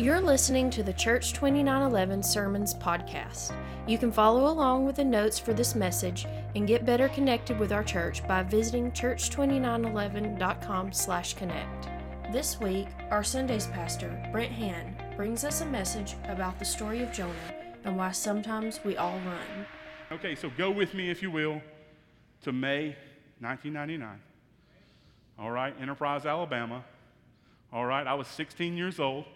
You're listening to the Church 2911 Sermons podcast. You can follow along with the notes for this message and get better connected with our church by visiting church2911.com/connect. This week, our Sundays pastor, Brent Han, brings us a message about the story of Jonah and why sometimes we all run. Okay, so go with me, if you will, to May 1999. All right, Enterprise, Alabama. All right, I was 16 years old.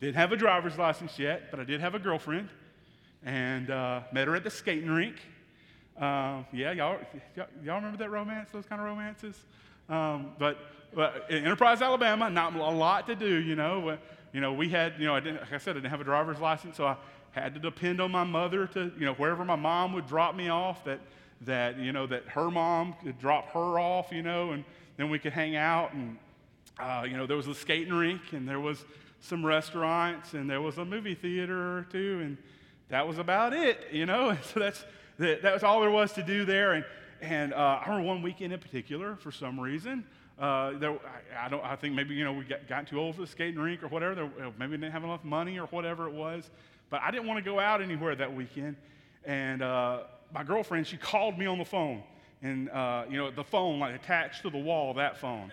Didn't have a driver's license yet, but I did have a girlfriend and uh, met her at the skating rink. Uh, yeah, y'all, y'all remember that romance, those kind of romances? Um, but, but in Enterprise, Alabama, not a lot to do, you know. You know, we had, you know, I didn't, like I said, I didn't have a driver's license, so I had to depend on my mother to, you know, wherever my mom would drop me off, that, that you know, that her mom could drop her off, you know, and then we could hang out. And, uh, you know, there was a skating rink, and there was some restaurants and there was a movie theater or two, and that was about it, you know. And so that's that, that was all there was to do there. And and uh, I remember one weekend in particular, for some reason, uh, there, I, I, don't. I think maybe you know we got, got too old for the skating rink or whatever. There, maybe we didn't have enough money or whatever it was. But I didn't want to go out anywhere that weekend. And uh, my girlfriend, she called me on the phone, and uh, you know the phone like attached to the wall, that phone,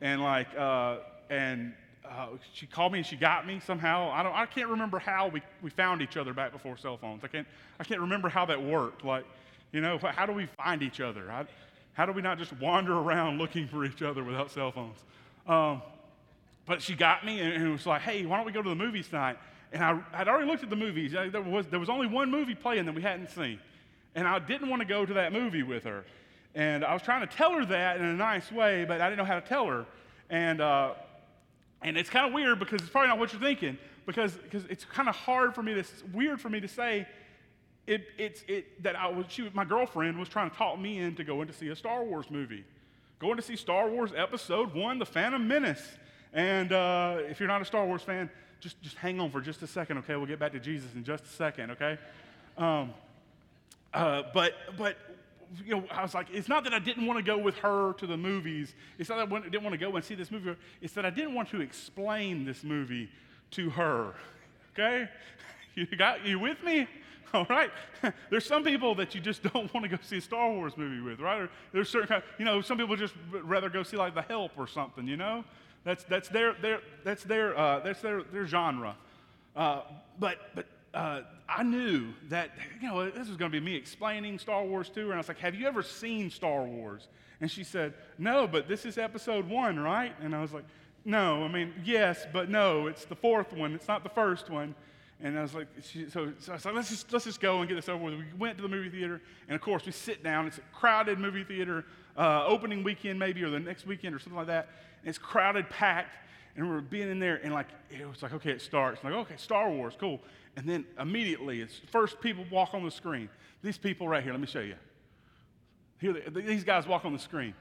and like uh, and uh, she called me and she got me somehow. I, don't, I can't remember how we, we found each other back before cell phones. I can't, I can't remember how that worked. Like, you know, how do we find each other? I, how do we not just wander around looking for each other without cell phones? Um, but she got me and, and, was like, hey, why don't we go to the movies tonight? And I, I'd already looked at the movies. There was, there was only one movie playing that we hadn't seen. And I didn't want to go to that movie with her. And I was trying to tell her that in a nice way, but I didn't know how to tell her. And uh, and it's kind of weird because it's probably not what you're thinking, because, because it's kind of hard for me to, weird for me to say it, it's, it, that I was, she, my girlfriend was trying to talk me in to go in to see a Star Wars movie. Going to see Star Wars Episode 1, The Phantom Menace. And uh, if you're not a Star Wars fan, just, just hang on for just a second, okay? We'll get back to Jesus in just a second, okay? Um, uh, but, but you know, I was like, it's not that I didn't want to go with her to the movies. It's not that I didn't want to go and see this movie. It's that I didn't want to explain this movie to her. Okay? You got you with me? All right. There's some people that you just don't want to go see a Star Wars movie with, right? Or there's certain you know, some people just rather go see like The Help or something, you know? That's that's their their that's their uh, that's their their genre. Uh, but but uh, I knew that, you know, this was going to be me explaining Star Wars to her. And I was like, Have you ever seen Star Wars? And she said, No, but this is episode one, right? And I was like, No, I mean, yes, but no, it's the fourth one. It's not the first one. And I was like, she, so, so I was like, let's just, let's just go and get this over with. We went to the movie theater, and of course, we sit down. It's a crowded movie theater, uh, opening weekend maybe, or the next weekend, or something like that. And it's crowded, packed, and we're being in there, and like, it was like, okay, it starts. I'm like, okay, Star Wars, cool. And then immediately, it's first people walk on the screen. These people right here, let me show you. Here, these guys walk on the screen.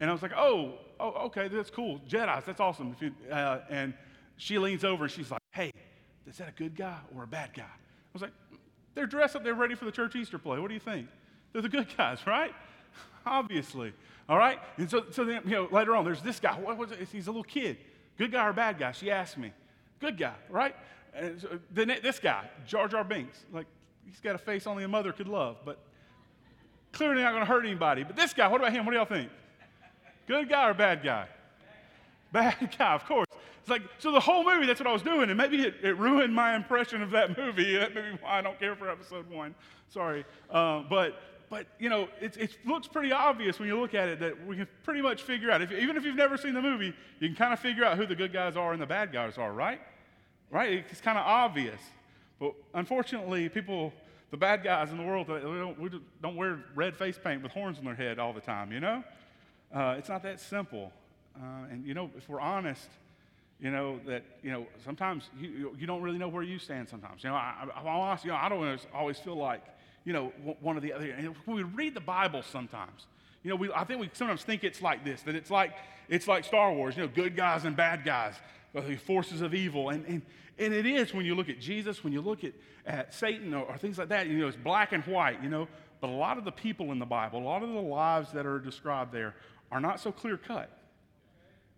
And I was like, oh, oh okay, that's cool. Jedi's, that's awesome. You, uh, and she leans over and she's like, hey, is that a good guy or a bad guy? I was like, they're dressed up, they're ready for the church Easter play. What do you think? They're the good guys, right? Obviously. All right? And so, so then, you know, later on, there's this guy. What was it? He's a little kid. Good guy or bad guy? She asked me. Good guy, right? And so, then this guy, Jar Jar Binks, like he's got a face only a mother could love, but clearly not going to hurt anybody. But this guy, what about him? What do y'all think? Good guy or bad guy? Bad guy, of course. It's like, so the whole movie, that's what I was doing, and maybe it, it ruined my impression of that movie. That may be why I don't care for episode one. Sorry. Uh, but, but, you know, it, it, looks pretty obvious when you look at it that we can pretty much figure out, if, even if you've never seen the movie, you can kind of figure out who the good guys are and the bad guys are, right? Right? It's kind of obvious. But unfortunately, people, the bad guys in the world, we don't, we don't wear red face paint with horns on their head all the time, you know? Uh, it's not that simple. Uh, and, you know, if we're honest, you know, that, you know, sometimes you, you don't really know where you stand sometimes. You know, I, I'm honest, you know, I don't always feel like, you know, one or the other. And when we read the Bible sometimes, you know, we, I think we sometimes think it's like this, that it's like, it's like Star Wars, you know, good guys and bad guys the forces of evil. And, and, and it is when you look at Jesus, when you look at, at Satan or, or things like that, you know, it's black and white, you know. But a lot of the people in the Bible, a lot of the lives that are described there are not so clear cut.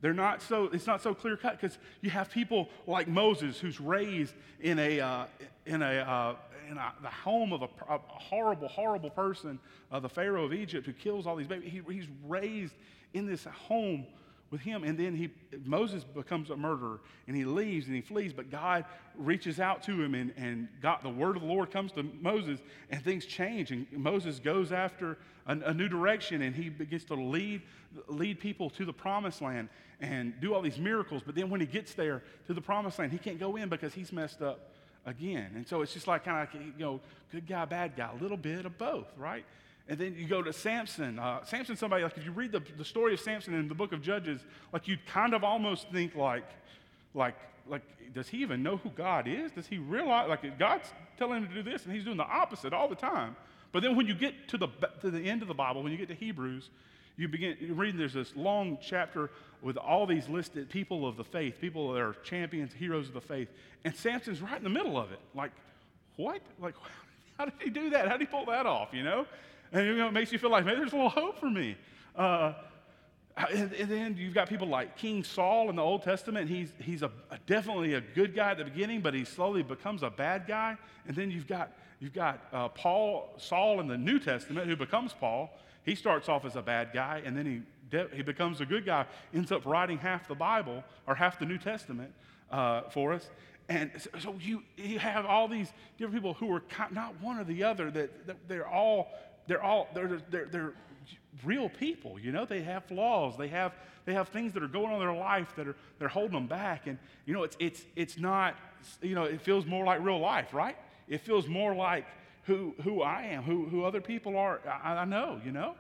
They're not so, it's not so clear cut because you have people like Moses who's raised in a, uh, in a, uh, in a, the home of a, a horrible, horrible person, uh, the Pharaoh of Egypt who kills all these babies. He, he's raised in this home with him. And then he, Moses becomes a murderer and he leaves and he flees. But God reaches out to him and, and God, the word of the Lord comes to Moses and things change. And Moses goes after a, a new direction and he begins to lead, lead people to the promised land and do all these miracles. But then when he gets there to the promised land, he can't go in because he's messed up again. And so it's just like kind of like, you know, good guy, bad guy, a little bit of both, right? And then you go to Samson. Uh, Samson, somebody, like if you read the, the story of Samson in the book of Judges, like you'd kind of almost think like, like, like, does he even know who God is? Does he realize, like, God's telling him to do this and he's doing the opposite all the time? But then when you get to the, to the end of the Bible, when you get to Hebrews, you begin reading, there's this long chapter with all these listed people of the faith, people that are champions, heroes of the faith. And Samson's right in the middle of it. Like, what? Like, how did he do that? How did he pull that off, you know? And you know, it makes you feel like, maybe there's a little hope for me. Uh, and, and, then you've got people like King Saul in the Old Testament. He's, he's a, a, definitely a good guy at the beginning, but he slowly becomes a bad guy. And then you've got, you've got uh, Paul, Saul in the New Testament, who becomes Paul. He starts off as a bad guy, and then he, de- he becomes a good guy, ends up writing half the Bible or half the New Testament uh, for us. And so you, you have all these different people who are not one or the other, that, that they're all they're all they're, they're, they're real people you know they have flaws they have they have things that are going on in their life that are they're holding them back and you know it's it's it's not you know it feels more like real life right it feels more like who who i am who who other people are i, I know you know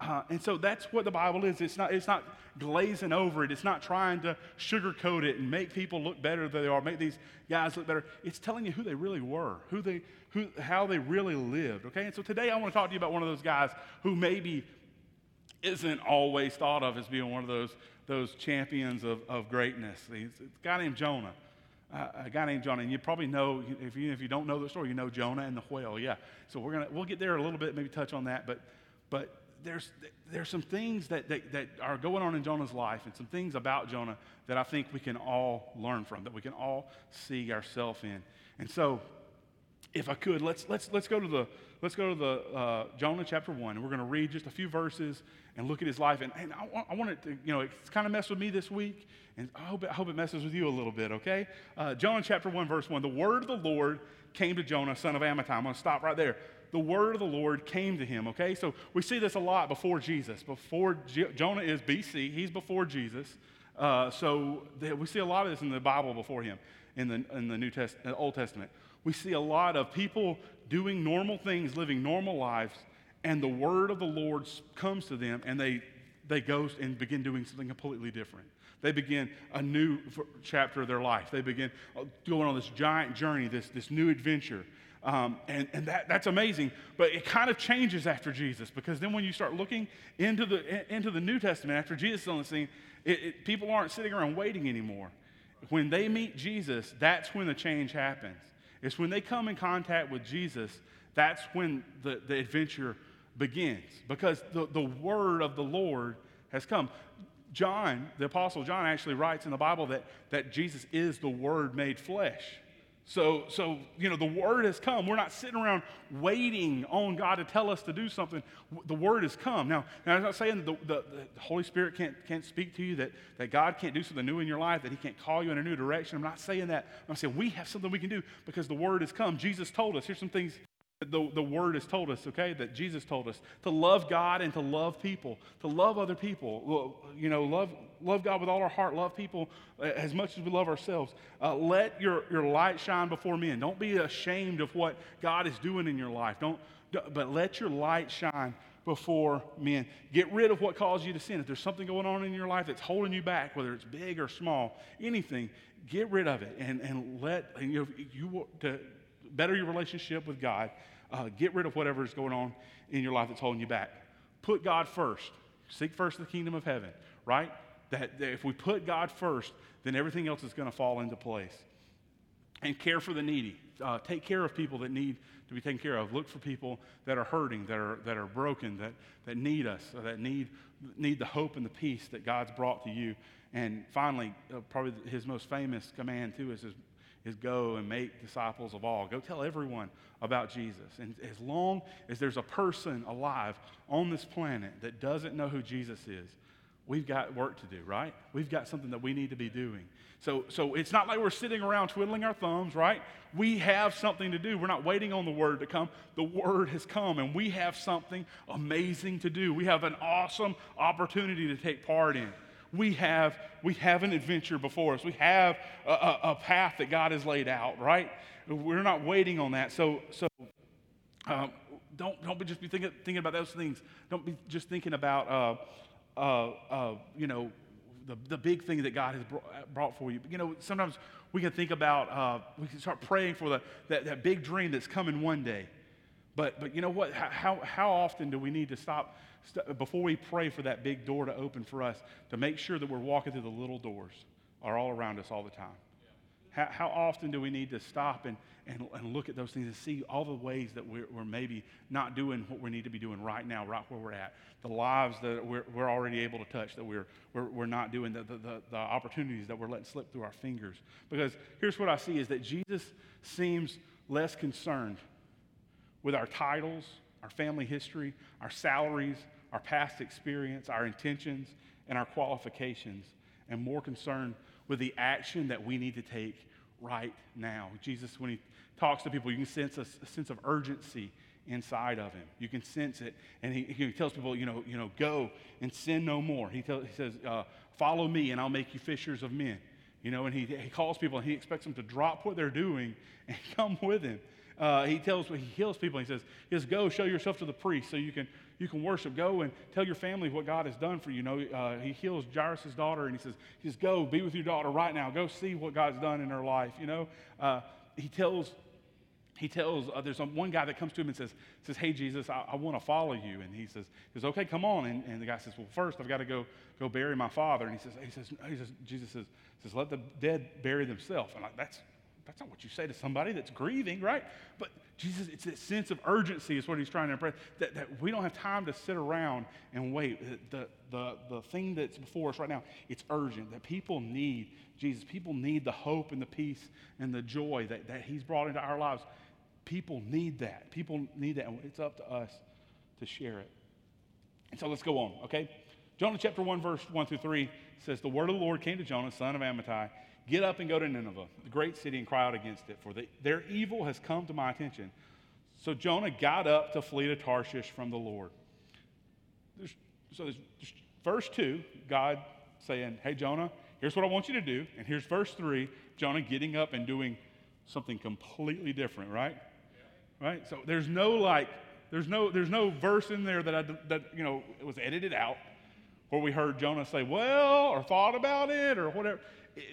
uh, and so that's what the Bible is. It's not, it's not glazing over it. It's not trying to sugarcoat it and make people look better than they are, make these guys look better. It's telling you who they really were, who they, who, how they really lived. Okay? And so today I want to talk to you about one of those guys who maybe isn't always thought of as being one of those, those champions of, of greatness. A guy named Jonah. Uh, a guy named Jonah, and you probably know if you if you don't know the story, you know Jonah and the whale. Yeah, so we're gonna we'll get there a little bit, maybe touch on that, but but there's, there's some things that, that, that are going on in Jonah's life and some things about Jonah that I think we can all learn from, that we can all see ourselves in. And so, if I could, let's, let's, let's go to the, let's go to the uh, Jonah chapter 1, and we're going to read just a few verses and look at his life. And, and I, want, I want it to, you know, it's kind of messed with me this week, and I hope it, I hope it messes with you a little bit, okay? Uh, Jonah chapter 1, verse 1. The word of the Lord came to Jonah, son of Amittai. I'm going to stop right there the word of the Lord came to him, okay? So we see this a lot before Jesus. Before Jonah is BC, he's before Jesus. Uh, so we see a lot of this in the Bible before him, in the, in the New Test, uh, Old Testament. We see a lot of people doing normal things, living normal lives, and the word of the Lord comes to them, and they, they go and begin doing something completely different. They begin a new chapter of their life. They begin uh, going on this giant journey, this, this new adventure. Um, and and that, that's amazing. But it kind of changes after Jesus because then when you start looking into the, into the New Testament, after Jesus is on the scene, it, it, people aren't sitting around waiting anymore. When they meet Jesus, that's when the change happens. It's when they come in contact with Jesus, that's when the, the adventure begins because the, the word of the Lord has come. John, the Apostle John, actually writes in the Bible that, that Jesus is the Word made flesh. So, so, you know, the word has come. We're not sitting around waiting on God to tell us to do something. The word has come. Now, now I'm not saying the, the, the, Holy Spirit can't, can't speak to you, that, that God can't do something new in your life, that He can't call you in a new direction. I'm not saying that. I'm saying we have something we can do because the word has come. Jesus told us. Here's some things the, the word has told us, okay, that Jesus told us to love God and to love people, to love other people. You know, love, love God with all our heart, love people uh, as much as we love ourselves. Uh, let your, your light shine before men. Don't be ashamed of what God is doing in your life. Don't, but let your light shine before men. Get rid of what caused you to sin. If there's something going on in your life that's holding you back, whether it's big or small, anything, get rid of it and, and let and you, you to better your relationship with God uh, get rid of whatever is going on in your life that's holding you back. Put God first. Seek first the kingdom of heaven, right? That, that if we put God first, then everything else is going to fall into place. And care for the needy. Uh, take care of people that need to be taken care of. Look for people that are hurting, that are, that are broken, that, that need us, that need, need the hope and the peace that God's brought to you And finally, uh, probably his most famous command, too, is, is, is go and make disciples of all. Go tell everyone about Jesus. And as long as there's a person alive on this planet that doesn't know who Jesus is, we've got work to do, right? We've got something that we need to be doing. So, so it's not like we're sitting around twiddling our thumbs, right? We have something to do. We're not waiting on the word to come. The word has come, and we have something amazing to do. We have an awesome opportunity to take part in. We have, we have an adventure before us. We have a, a, a path that God has laid out, right? We're not waiting on that. So, so um, don't, don't be just be thinking, thinking about those things. Don't be just thinking about, uh, uh, uh, you know, the, the big thing that God has brought for you. But, You know, sometimes we can think about, uh, we can start praying for the, that, that big dream that's coming one day. But, but you know what? How, how often do we need to stop, st- before we pray for that big door to open for us to make sure that we're walking through the little doors are all around us all the time? How, how often do we need to stop and, and, and look at those things and see all the ways that we're, we're maybe not doing what we need to be doing right now, right where we're at? The lives that we're, we're already able to touch that we're, we're, we're not doing, the, the, the, the opportunities that we're letting slip through our fingers. Because here's what I see is that Jesus seems less concerned with our titles, our family history, our salaries, our past experience, our intentions, and our qualifications, and more concerned with the action that we need to take right now. Jesus, when he talks to people, you can sense a, a sense of urgency inside of him. You can sense it. And he, he, tells people, you know, you know, go and sin no more. He, tell, he says, uh, follow me and I'll make you fishers of men. You know, and he, he calls people and he expects them to drop what they're doing and come with him. Uh, he tells, he heals people. He says, he says, go show yourself to the priest so you can, you can worship. Go and tell your family what God has done for you. you know, uh, he heals Jairus' daughter and he says, he says, go be with your daughter right now. Go see what God's done in her life. You know, uh, he tells, he tells, uh, there's one guy that comes to him and says, says hey, Jesus, I, I want to follow you. And he says, he says, okay, come on. And, and the guy says, well, first I've got to go, go bury my father. And he says, he says, he says Jesus says, says, let the dead bury themselves. And like, that's, that's not what you say to somebody that's grieving, right? But Jesus, it's that sense of urgency is what he's trying to impress. That, that we don't have time to sit around and wait. The, the, the thing that's before us right now, it's urgent. That people need Jesus. People need the hope and the peace and the joy that, that he's brought into our lives. People need that. People need that. And it's up to us to share it. And so let's go on, okay? Jonah chapter 1, verse 1 through 3 says, The word of the Lord came to Jonah, son of Amittai Get up and go to Nineveh, the great city, and cry out against it, for the, their evil has come to my attention. So Jonah got up to flee to Tarshish from the Lord. There's, so there's, verse 2, God saying, Hey, Jonah, here's what I want you to do. And here's verse 3, Jonah getting up and doing something completely different, right? Yeah. Right? So there's no like, there's no, there's no verse in there that, I, that, you know, it was edited out where we heard Jonah say, well, or thought about it, or whatever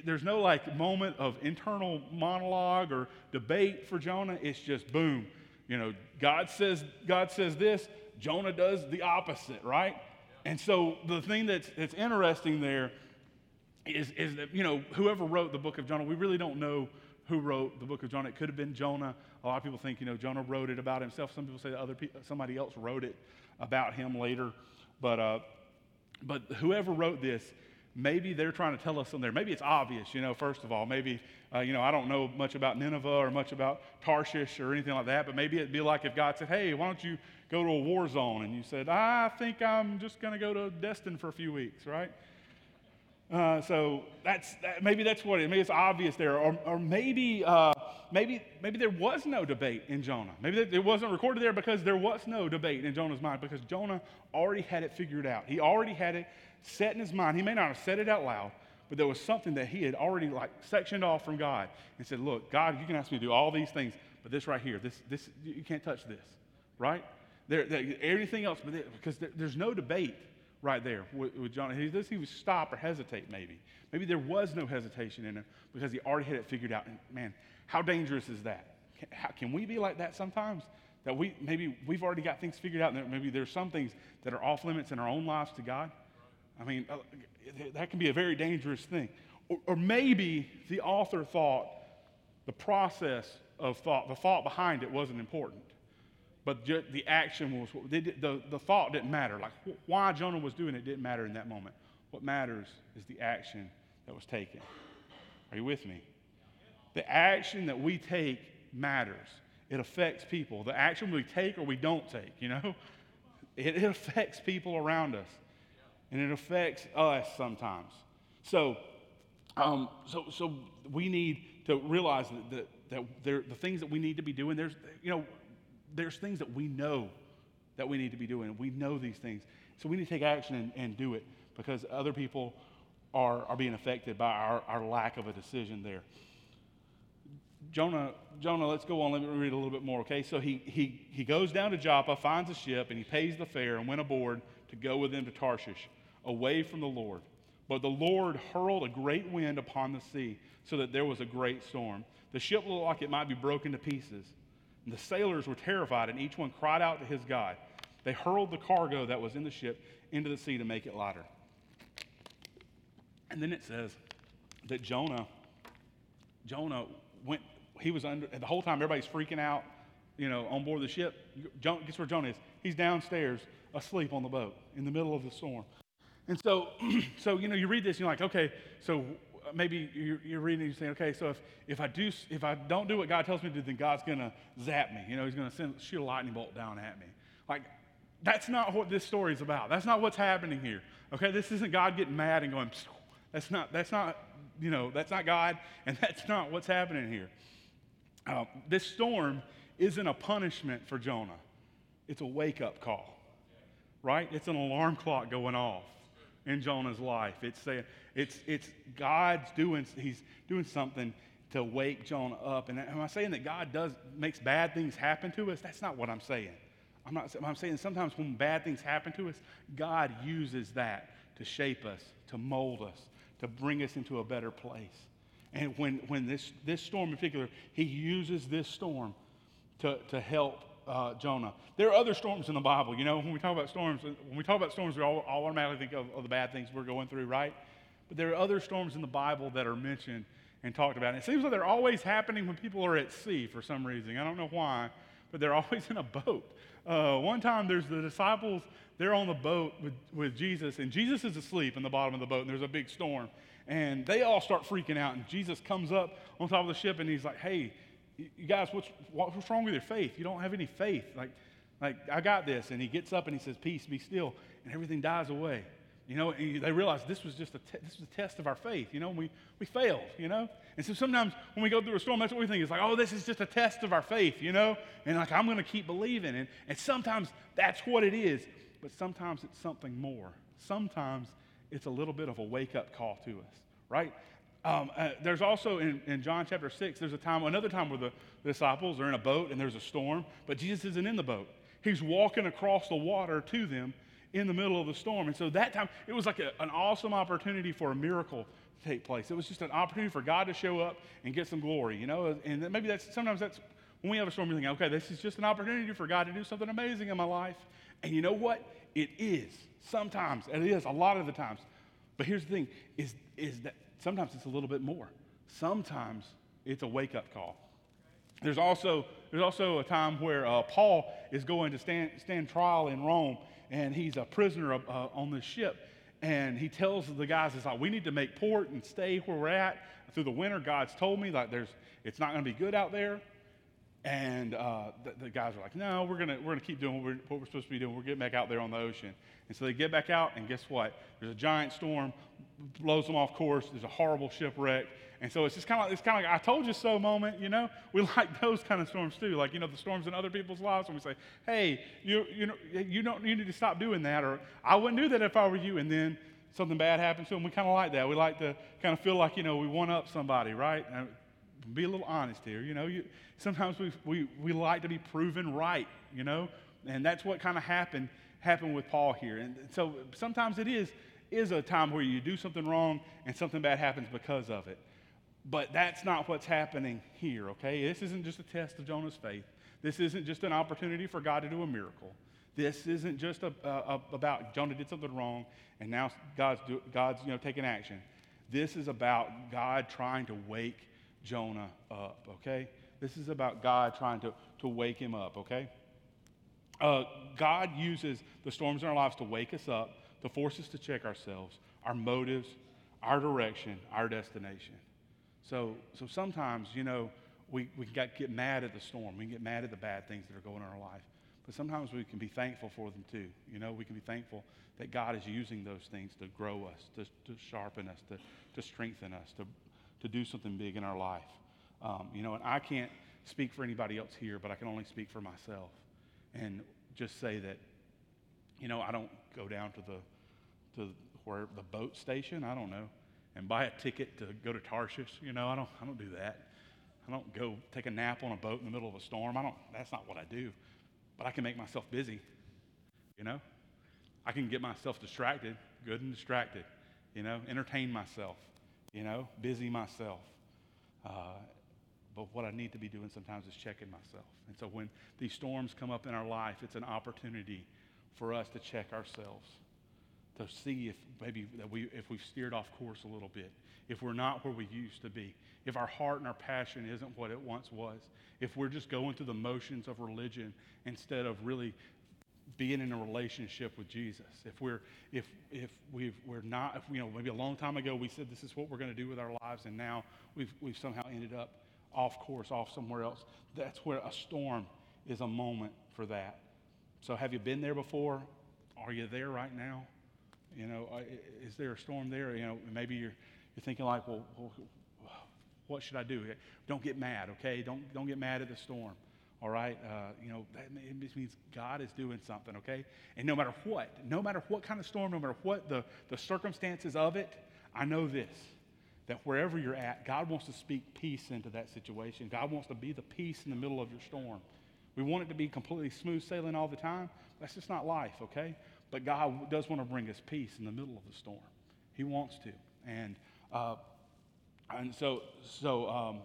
there's no like moment of internal monologue or debate for Jonah. It's just boom. You know, God says, God says this, Jonah does the opposite, right? And so the thing that's, that's interesting there is, is that, you know, whoever wrote the book of Jonah, we really don't know who wrote the book of Jonah. It could have been Jonah. A lot of people think, you know, Jonah wrote it about himself. Some people say that other somebody else wrote it about him later. But, uh, but whoever wrote this, maybe they're trying to tell us something there. Maybe it's obvious, you know, first of all. Maybe, uh, you know, I don't know much about Nineveh or much about Tarshish or anything like that, but maybe it'd be like if God said, hey, why don't you go to a war zone? And you said, I think I'm just going to go to Destin for a few weeks, right? Uh, so that's that, maybe that's what it. Maybe it's obvious there, or, or maybe uh, maybe maybe there was no debate in Jonah. Maybe it wasn't recorded there because there was no debate in Jonah's mind because Jonah already had it figured out. He already had it set in his mind. He may not have said it out loud, but there was something that he had already like sectioned off from God and said, "Look, God, you can ask me to do all these things, but this right here, this this you can't touch this, right? There, there everything else, but because there, there's no debate." right there with, with John. He he would stop or hesitate maybe. Maybe there was no hesitation in him because he already had it figured out. And man, how dangerous is that? Can, how, can we be like that sometimes? That we maybe we've already got things figured out, and maybe there's some things that are off limits in our own lives to God. I mean, uh, that can be a very dangerous thing. Or, or maybe the author thought the process of thought, the thought behind it wasn't important. But the action was, the, the thought didn't matter. Like why Jonah was doing it didn't matter in that moment. What matters is the action that was taken. Are you with me? The action that we take matters. It affects people. The action we take or we don't take, you know, it, it affects people around us. And it affects us sometimes. So, um, so, so we need to realize that, that, that there, the things that we need to be doing, there's, you know, there's things that we know that we need to be doing. We know these things. So we need to take action and, and do it because other people are, are being affected by our, our lack of a decision there. Jonah, Jonah, let's go on. Let me read a little bit more, okay? So he, he, he goes down to Joppa, finds a ship, and he pays the fare and went aboard to go with them to Tarshish, away from the Lord. But the Lord hurled a great wind upon the sea, so that there was a great storm. The ship looked like it might be broken to pieces. And the sailors were terrified, and each one cried out to his God. They hurled the cargo that was in the ship into the sea to make it lighter. And then it says that Jonah, Jonah went, he was under, the whole time everybody's freaking out, you know, on board the ship. Guess where Jonah is? He's downstairs asleep on the boat in the middle of the storm. And so, so you know, you read this, you're like, okay, so maybe you're, you're reading and you're saying, okay, so if, if I do, if I don't do what God tells me to do, then God's to zap me. You know, He's to send shoot a lightning bolt down at me. Like, that's not what this story is about. That's not what's happening here. Okay, this isn't God getting mad and going. That's not. That's not. You know, that's not God, and that's not what's happening here. Uh, this storm isn't a punishment for Jonah. It's a wake-up call, right? It's an alarm clock going off in Jonah's life. It's saying it's it's God's doing. He's doing something to wake Jonah up. And am I saying that God does makes bad things happen to us? That's not what I'm saying. I'm not I'm saying sometimes when bad things happen to us, God uses that to shape us, to mold us, to bring us into a better place. And when, when this, this storm in particular, he uses this storm to, to help uh, Jonah. There are other storms in the Bible. You know, when we talk about storms, when we talk about storms, we all, all automatically think of, of, the bad things we're going through, right? But there are other storms in the Bible that are mentioned and talked about. And it seems like they're always happening when people are at sea for some reason. I don't know why, but they're always in a boat. Uh, one time, there's the disciples, they're on the boat with, with Jesus, and Jesus is asleep in the bottom of the boat, and there's a big storm. And they all start freaking out, and Jesus comes up on top of the ship, and he's like, Hey, you guys, what's, what's wrong with your faith? You don't have any faith. Like, like, I got this. And he gets up and he says, Peace, be still. And everything dies away. You know, they realize this was just a te- this was a test of our faith. You know, we, we failed, you know? And so sometimes when we go through a storm, that's what we think. It's like, oh, this is just a test of our faith, you know? And like, I'm going to keep believing. And, and sometimes that's what it is. But sometimes it's something more. Sometimes it's a little bit of a wake up call to us, right? Um, uh, there's also in, in, John chapter 6, there's a time, another time where the, disciples are in a boat and there's a storm, but Jesus isn't in the boat. He's walking across the water to them in the middle of the storm. And so that time, it was like a, an awesome opportunity for a miracle to take place. It was just an opportunity for God to show up and get some glory, you know? And maybe that's sometimes that's when we have a storm, we think, okay, this is just an opportunity for God to do something amazing in my life. And you know what? It is. Sometimes. It is a lot of the times. But here's the thing is, is that sometimes it's a little bit more. Sometimes it's a wake up call. There's also, there's also a time where uh, Paul is going to stand, stand trial in Rome, and he's a prisoner uh, on this ship. And he tells the guys, it's like, we need to make port and stay where we're at through the winter. God's told me that there's, it's not going to be good out there. And uh, the, the, guys are like, no, we're going we're gonna keep doing what we're, what we're supposed to be doing. We're getting back out there on the ocean. And so they get back out, and guess what? There's a giant storm, blows them off course. There's a horrible shipwreck. And so it's just kind of it's kind of like I told you so moment, you know. We like those kind of storms too, like you know the storms in other people's lives, and we say, hey, you you know you don't you need to stop doing that, or I wouldn't do that if I were you. And then something bad happens to them. We kind of like that. We like to kind of feel like you know we one up somebody, right? Be a little honest here, you know. You, sometimes we we we like to be proven right, you know, and that's what kind of happened happened with Paul here. And so sometimes it is is a time where you do something wrong and something bad happens because of it. But that's not what's happening here, okay? This isn't just a test of Jonah's faith. This isn't just an opportunity for God to do a miracle. This isn't just a, a, about Jonah did something wrong and now God's, do, God's you know, taking action. This is about God trying to wake Jonah up, okay? This is about God trying to, to wake him up, okay? Uh, God uses the storms in our lives to wake us up, to force us to check ourselves. our motives, our direction, our destination. So, so sometimes, you know, we, we can get, mad at the storm. We can get mad at the bad things that are going on in our life. But sometimes we can be thankful for them too. You know, we can be thankful that God is using those things to grow us, to, to sharpen us, to, to strengthen us, to, to do something big in our life. Um, you know, and I can't speak for anybody else here, but I can only speak for myself and just say that, you know, I don't go down to the, to where the boat station, I don't know, and buy a ticket to go to Tarshish. You know, I don't, I don't do that. I don't go take a nap on a boat in the middle of a storm. I don't, that's not what I do. But I can make myself busy, you know? I can get myself distracted, good and distracted, you know, entertain myself, you know, busy myself. Uh, but what I need to be doing sometimes is checking myself. And so when these storms come up in our life, it's an opportunity for us to check ourselves, to see if maybe that we, if we've steered off course a little bit, if we're not where we used to be, if our heart and our passion isn't what it once was, if we're just going through the motions of religion instead of really being in a relationship with Jesus. If we're if if we've we're not if, you know maybe a long time ago we said this is what we're going to do with our lives and now we've we've somehow ended up off course, off somewhere else. That's where a storm is a moment for that. So have you been there before? Are you there right now? You know, uh, is there a storm there? You know, maybe you're you're thinking like, well, what should I do? Don't get mad, okay? Don't don't get mad at the storm. All right, uh, you know that means God is doing something, okay? And no matter what, no matter what kind of storm, no matter what the, the circumstances of it, I know this that wherever you're at, God wants to speak peace into that situation. God wants to be the peace in the middle of your storm. We want it to be completely smooth sailing all the time. That's just not life, okay? But God does want to bring us peace in the middle of the storm. He wants to. And, uh, and so, so, um,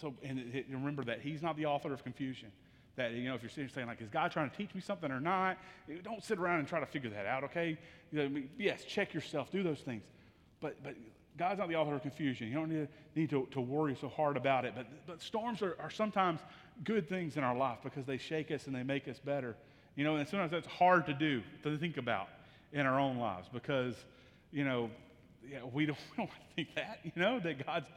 so and it, remember that He's not the author of confusion. That, you know, if you're sitting saying, like, is God trying to teach me something or not? Don't sit around and try to figure that out, okay? You know, yes, check yourself, do those things. But, but God's not the author of confusion. You don't need, need to, to worry so hard about it. But, but storms are, are sometimes good things in our life because they shake us and they make us better. You know, and sometimes that's hard to do, to think about in our own lives because, you know, yeah, we don't, we don't think that, you know, that God's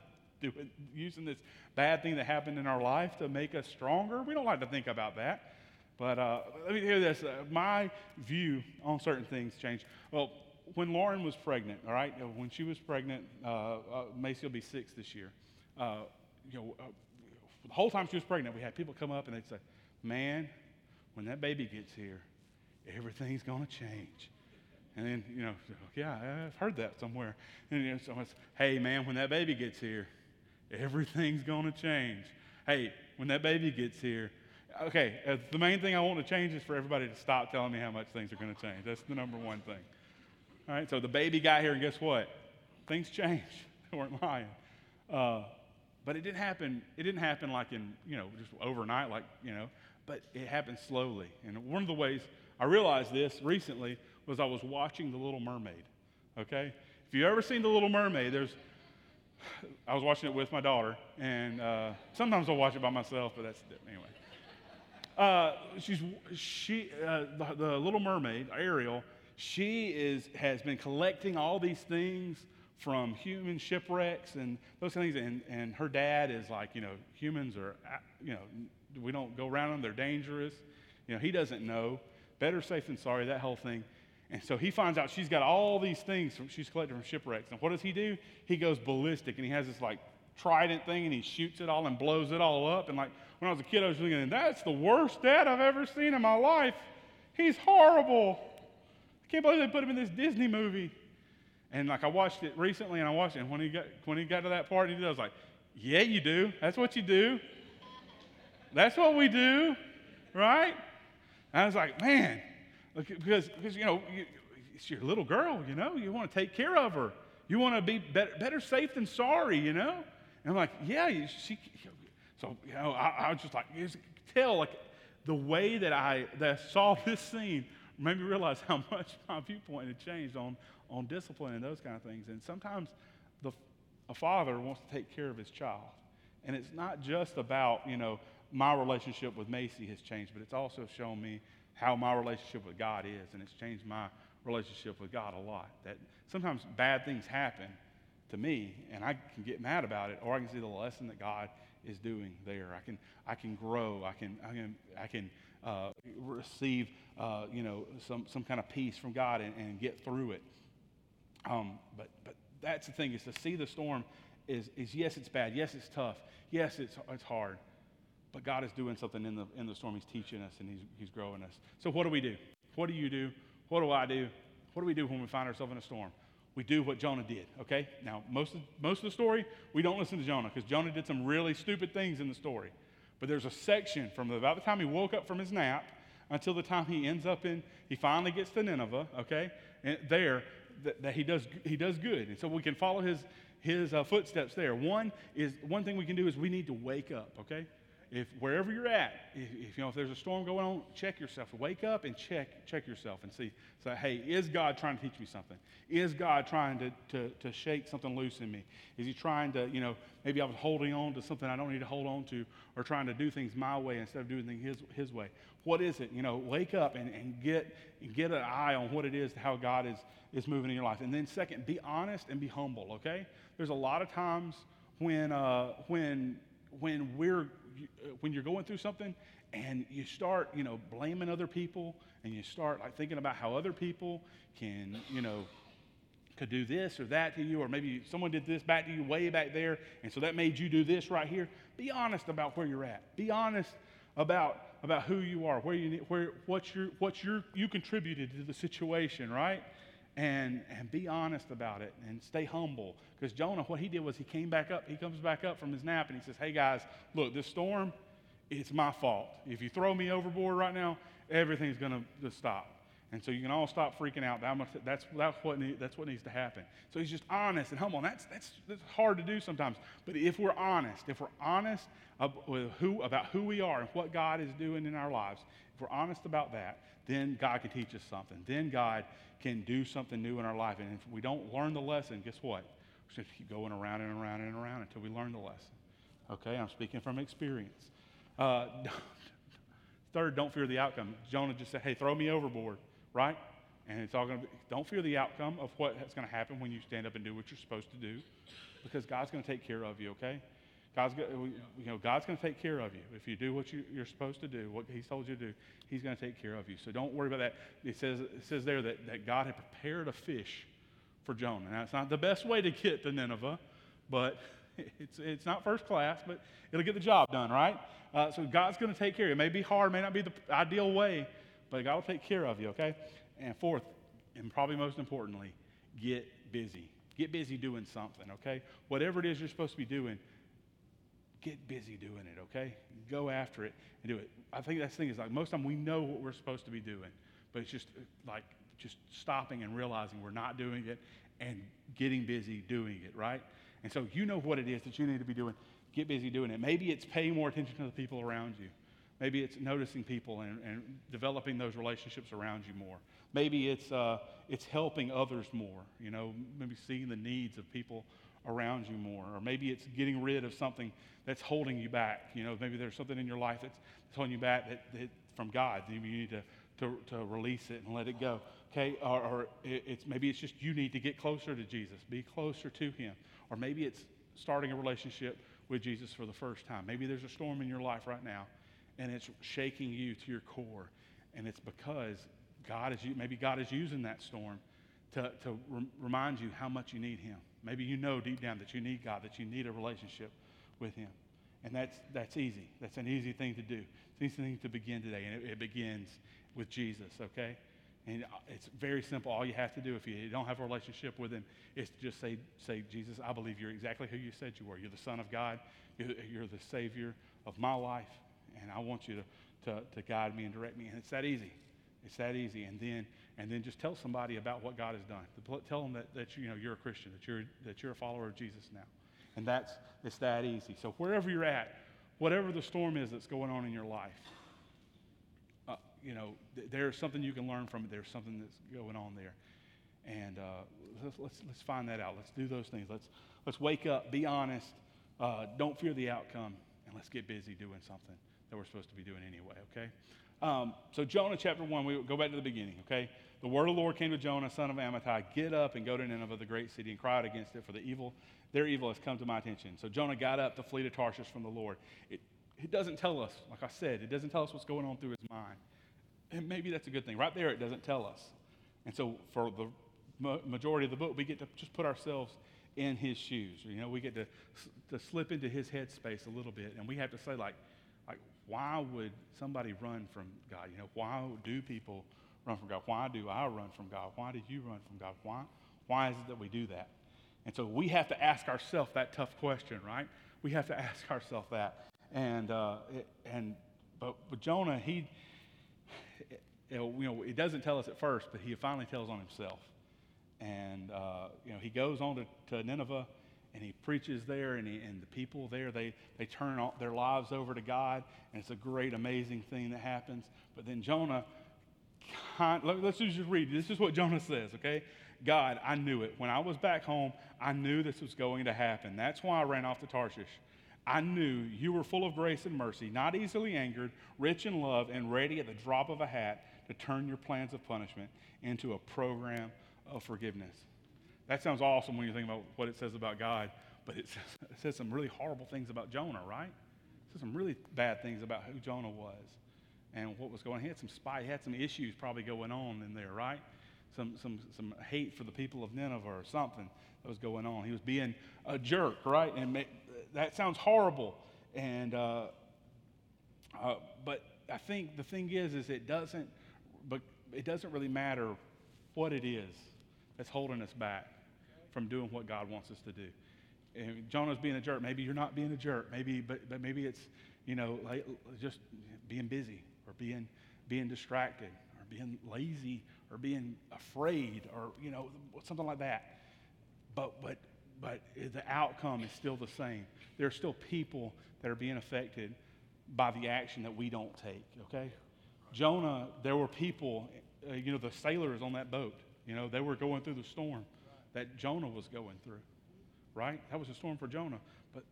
doing, using this bad thing that happened in our life to make us stronger. We don't like to think about that. But uh, let me hear this. Uh, my view on certain things changed. Well, when Lauren was pregnant, all right, uh, when she was pregnant, uh, uh, Macy will be six this year. Uh, you know, uh, the whole time she was pregnant, we had people come up and they'd say, "Man, when that baby gets here, everything's going to change." And then, you know, yeah, I've heard that somewhere. And you know, someone says, "Hey, man, when that baby gets here, everything's going to change." Hey, when that baby gets here, okay, uh, the main thing I want to change is for everybody to stop telling me how much things are going to change. That's the number one thing. All right, so the baby got here, and guess what? Things changed. they weren't lying. Uh, but it didn't happen. It didn't happen like in you know just overnight, like you know. But it happened slowly. And one of the ways I realized this recently was I was watching The Little Mermaid. Okay, if you've ever seen The Little Mermaid, there's I was watching it with my daughter, and uh, sometimes I'll watch it by myself, but that's anyway. Uh, she's she uh, the, the Little Mermaid Ariel she is, has been collecting all these things from human shipwrecks and those kind of things. And, and her dad is like, you know, humans are, uh, you know, we don't go around them, they're dangerous. You know, he doesn't know. Better safe than sorry, that whole thing. And so he finds out she's got all these things from, she's collected from shipwrecks. And what does he do? He goes ballistic and he has this like trident thing and he shoots it all and blows it all up. And like when I was a kid, I was thinking, that's the worst dad I've ever seen in my life. He's horrible. Can't believe they put him in this Disney movie. And like I watched it recently and I watched it, and when he got when he got to that part, he I was like, Yeah, you do. That's what you do. That's what we do, right? And I was like, man, because, because you know, you, it's your little girl, you know, you want to take care of her. You want to be better, better safe than sorry, you know? And I'm like, yeah, she, so, you know, I, I was just like, tell, like, the way that I, that I saw this scene made me realize how much my viewpoint had changed on, on discipline and those kind of things. And sometimes the, a father wants to take care of his child. And it's not just about, you know, my relationship with Macy has changed, but it's also shown me how my relationship with God is. And it's changed my relationship with God a lot. That sometimes bad things happen to me, and I can get mad about it, or I can see the lesson that God is doing there. I can, I can grow. I can, I can, I can uh, receive, uh, you know, some, some kind of peace from God and, and get through it. Um, but, but that's the thing is to see the storm is, is yes, it's bad. Yes, it's tough. Yes, it's, it's hard. But God is doing something in the, in the storm. He's teaching us and he's, he's growing us. So what do we do? What do you do? What do I do? What do we do when we find ourselves in a storm? We do what Jonah did, okay? Now, most of, most of the story, we don't listen to Jonah because Jonah did some really stupid things in the story. But there's a section from about the time he woke up from his nap until the time he ends up in, he finally gets to Nineveh, okay? And there, that, that he, does, he does good. And so we can follow his, his uh, footsteps there. One is, one thing we can do is we need to wake up, okay? If wherever you're at, if, if, you know if there's a storm going on, check yourself. Wake up and check check yourself and see. Say, hey, is God trying to teach me something? Is God trying to, to, to shake something loose in me? Is He trying to, you know, maybe I was holding on to something I don't need to hold on to, or trying to do things my way instead of doing things His His way? What is it? You know, wake up and, and get get an eye on what it is, how God is is moving in your life. And then second, be honest and be humble. Okay, there's a lot of times when uh, when when we're Uh, when you're going through something and you start, you know, blaming other people and you start like thinking about how other people can, you know, could do this or that to you, or maybe someone did this back to you way back there, and so that made you do this right here. Be honest about where you're at. Be honest about about who you are, where you need, where what you what you you contributed to the situation, right? And, and be honest about it and stay humble. Because Jonah, what he did was he came back up, he comes back up from his nap and he says, Hey guys, look, this storm, it's my fault. If you throw me overboard right now, everything's going to stop. And so you can all stop freaking out. That's, that's, what, need, that's what needs to happen. So he's just honest and humble. And that's, that's, that's hard to do sometimes. But if we're honest, if we're honest with who, about who we are and what God is doing in our lives, if we're honest about that, then God can teach us something. Then God can do something new in our life. And if we don't learn the lesson, guess what? We're just keep going around and around and around until we learn the lesson. Okay, I'm speaking from experience. Uh, third, don't fear the outcome. Jonah just said, hey, throw me overboard, right? And it's all going to be, don't fear the outcome of what's going to happen when you stand up and do what you're supposed to do because God's going to take care of you, okay? God's, you know, God's going to take care of you. If you do what you, are supposed to do, what He's told you to do, He's going to take care of you. So don't worry about that. It says, it says there that, that God had prepared a fish for Jonah. Now, it's not the best way to get to Nineveh, but it's, it's not first class, but it'll get the job done, right? Uh, so God's going to take care of you. It may be hard, may not be the ideal way, but God will take care of you, okay? And fourth, and probably most importantly, get busy. Get busy doing something, okay? Whatever it is you're supposed to be doing, get busy doing it, okay? Go after it and do it. I think that's the thing is like most of the time we know what we're supposed to be doing, but it's just uh, like just stopping and realizing we're not doing it and getting busy doing it, right? And so you know what it is that you need to be doing. Get busy doing it. Maybe it's paying more attention to the people around you. Maybe it's noticing people and, and developing those relationships around you more. Maybe it's, uh, it's helping others more, you know, maybe seeing the needs of people around you more. Or maybe it's getting rid of something that's holding you back. You know, maybe there's something in your life that's, that's holding you back that, that from God. Maybe you need to, to, to release it and let it go. Okay? Or, or it's maybe it's just you need to get closer to Jesus, be closer to Him. Or maybe it's starting a relationship with Jesus for the first time. Maybe there's a storm in your life right now and it's shaking you to your core. And it's because God is, maybe God is using that storm to, to re- remind you how much you need Him. Maybe you know deep down that you need God, that you need a relationship with Him. And that's, that's easy. That's an easy thing to do. It's an easy thing to begin today. And it, it begins with Jesus, okay? And uh, it's very simple. All you have to do if you don't have a relationship with Him is to just say, say Jesus, I believe you're exactly who you said you were. You're the Son of God, you're, you're the Savior of my life, and I want you to, to, to guide me and direct me. And it's that easy. It's that easy. And then, and then just tell somebody about what God has done. Tell them that, that you know, you're a Christian, that you're, that you're a follower of Jesus now. And that's, it's that easy. So wherever you're at, whatever the storm is that's going on in your life, uh, you know, th- there's something you can learn from it. There's something that's going on there. And uh, let's, let's, let's, find that out. Let's do those things. Let's, let's wake up, be honest, uh, don't fear the outcome, and let's get busy doing something that we're supposed to be doing anyway, okay? Um, so, Jonah chapter 1, we go back to the beginning, okay? The word of the Lord came to Jonah, son of Amittai, get up and go to Nineveh, the great city, and cry out against it, for the evil, their evil has come to my attention. So Jonah got up to flee to Tarshish from the Lord. It, it doesn't tell us, like I said, it doesn't tell us what's going on through his mind. And maybe that's a good thing. Right there, it doesn't tell us. And so for the majority of the book, we get to just put ourselves in his shoes. You know, we get to, to slip into his headspace a little bit, and we have to say, like, like, why would somebody run from God? You know, why do people run from God? Why do I run from God? Why do you run from God? Why, why is it that we do that? And so we have to ask ourselves that tough question, right? We have to ask ourselves that. And, uh, it, and but, but Jonah, he, you know, it doesn't tell us at first, but he finally tells on himself. And, uh, you know, he goes on to, to Nineveh and he preaches there, and, he, and the people there, they, they turn their lives over to God, and it's a great, amazing thing that happens. But then Jonah, let's just read. This is what Jonah says, okay? God, I knew it. When I was back home, I knew this was going to happen. That's why I ran off to Tarshish. I knew you were full of grace and mercy, not easily angered, rich in love, and ready at the drop of a hat to turn your plans of punishment into a program of forgiveness. That sounds awesome when you think about what it says about God, but it says, it says some really horrible things about Jonah, right? It says some really bad things about who Jonah was and what was going on. He had some spy, he had some issues probably going on in there, right? Some, some, some hate for the people of Nineveh or something that was going on. He was being a jerk, right? And that sounds horrible. And, uh, uh, but I think the thing is, is it doesn't, but it doesn't really matter what it is that's holding us back from doing what God wants us to do. And Jonah's being a jerk. Maybe you're not being a jerk. Maybe, but, but maybe it's, you know, like just being busy or being, being distracted or being lazy or being afraid or, you know, something like that. But, but, but the outcome is still the same. There are still people that are being affected by the action that we don't take, okay? Jonah, there were people, uh, you know, the sailors on that boat, you know, they were going through the storm that Jonah was going through, right? That was a storm for Jonah. But,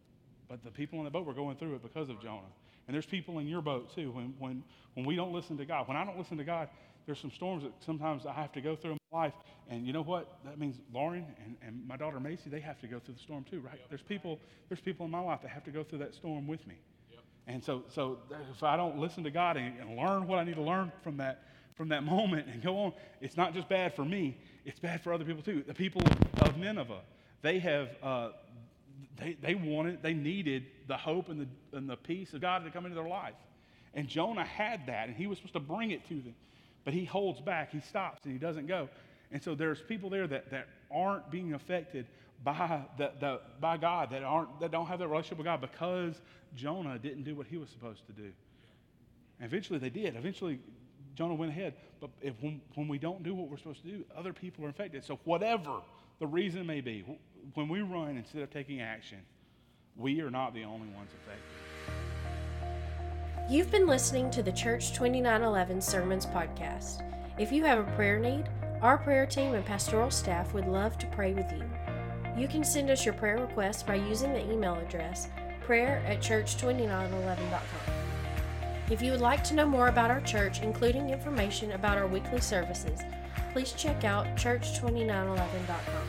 but the people in the boat were going through it because of Jonah. And there's people in your boat too. When, when, when we don't listen to God, when I don't listen to God, there's some storms that sometimes I have to go through in my life. And you know what? That means Lauren and, and my daughter Macy, they have to go through the storm too, right? Yep. There's people, there's people in my life that have to go through that storm with me. Yep. And so, so if I don't listen to God and, and learn what I need to learn from that, from that moment and go on, it's not just bad for me, it's bad for other people too. The people of Nineveh, they have, uh, they, they wanted, they needed the hope and the, and the peace of God to come into their life. And Jonah had that, and he was supposed to bring it to them. But he holds back, he stops, and he doesn't go. And so there's people there that, that aren't being affected by, the, the, by God, that, aren't, that don't have that relationship with God because Jonah didn't do what he was supposed to do. And eventually they did. Eventually Jonah went ahead. But if, when, when we don't do what we're supposed to do, other people are infected. So, whatever the reason may be, when we run instead of taking action, we are not the only ones affected. You've been listening to the Church 2911 Sermons podcast. If you have a prayer need, our prayer team and pastoral staff would love to pray with you. You can send us your prayer requests by using the email address prayer at church2911.com. If you would like to know more about our church, including information about our weekly services, please check out church2911.com.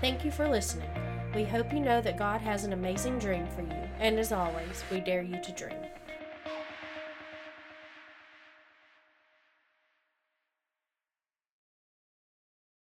Thank you for listening. We hope you know that God has an amazing dream for you, and as always, we dare you to dream.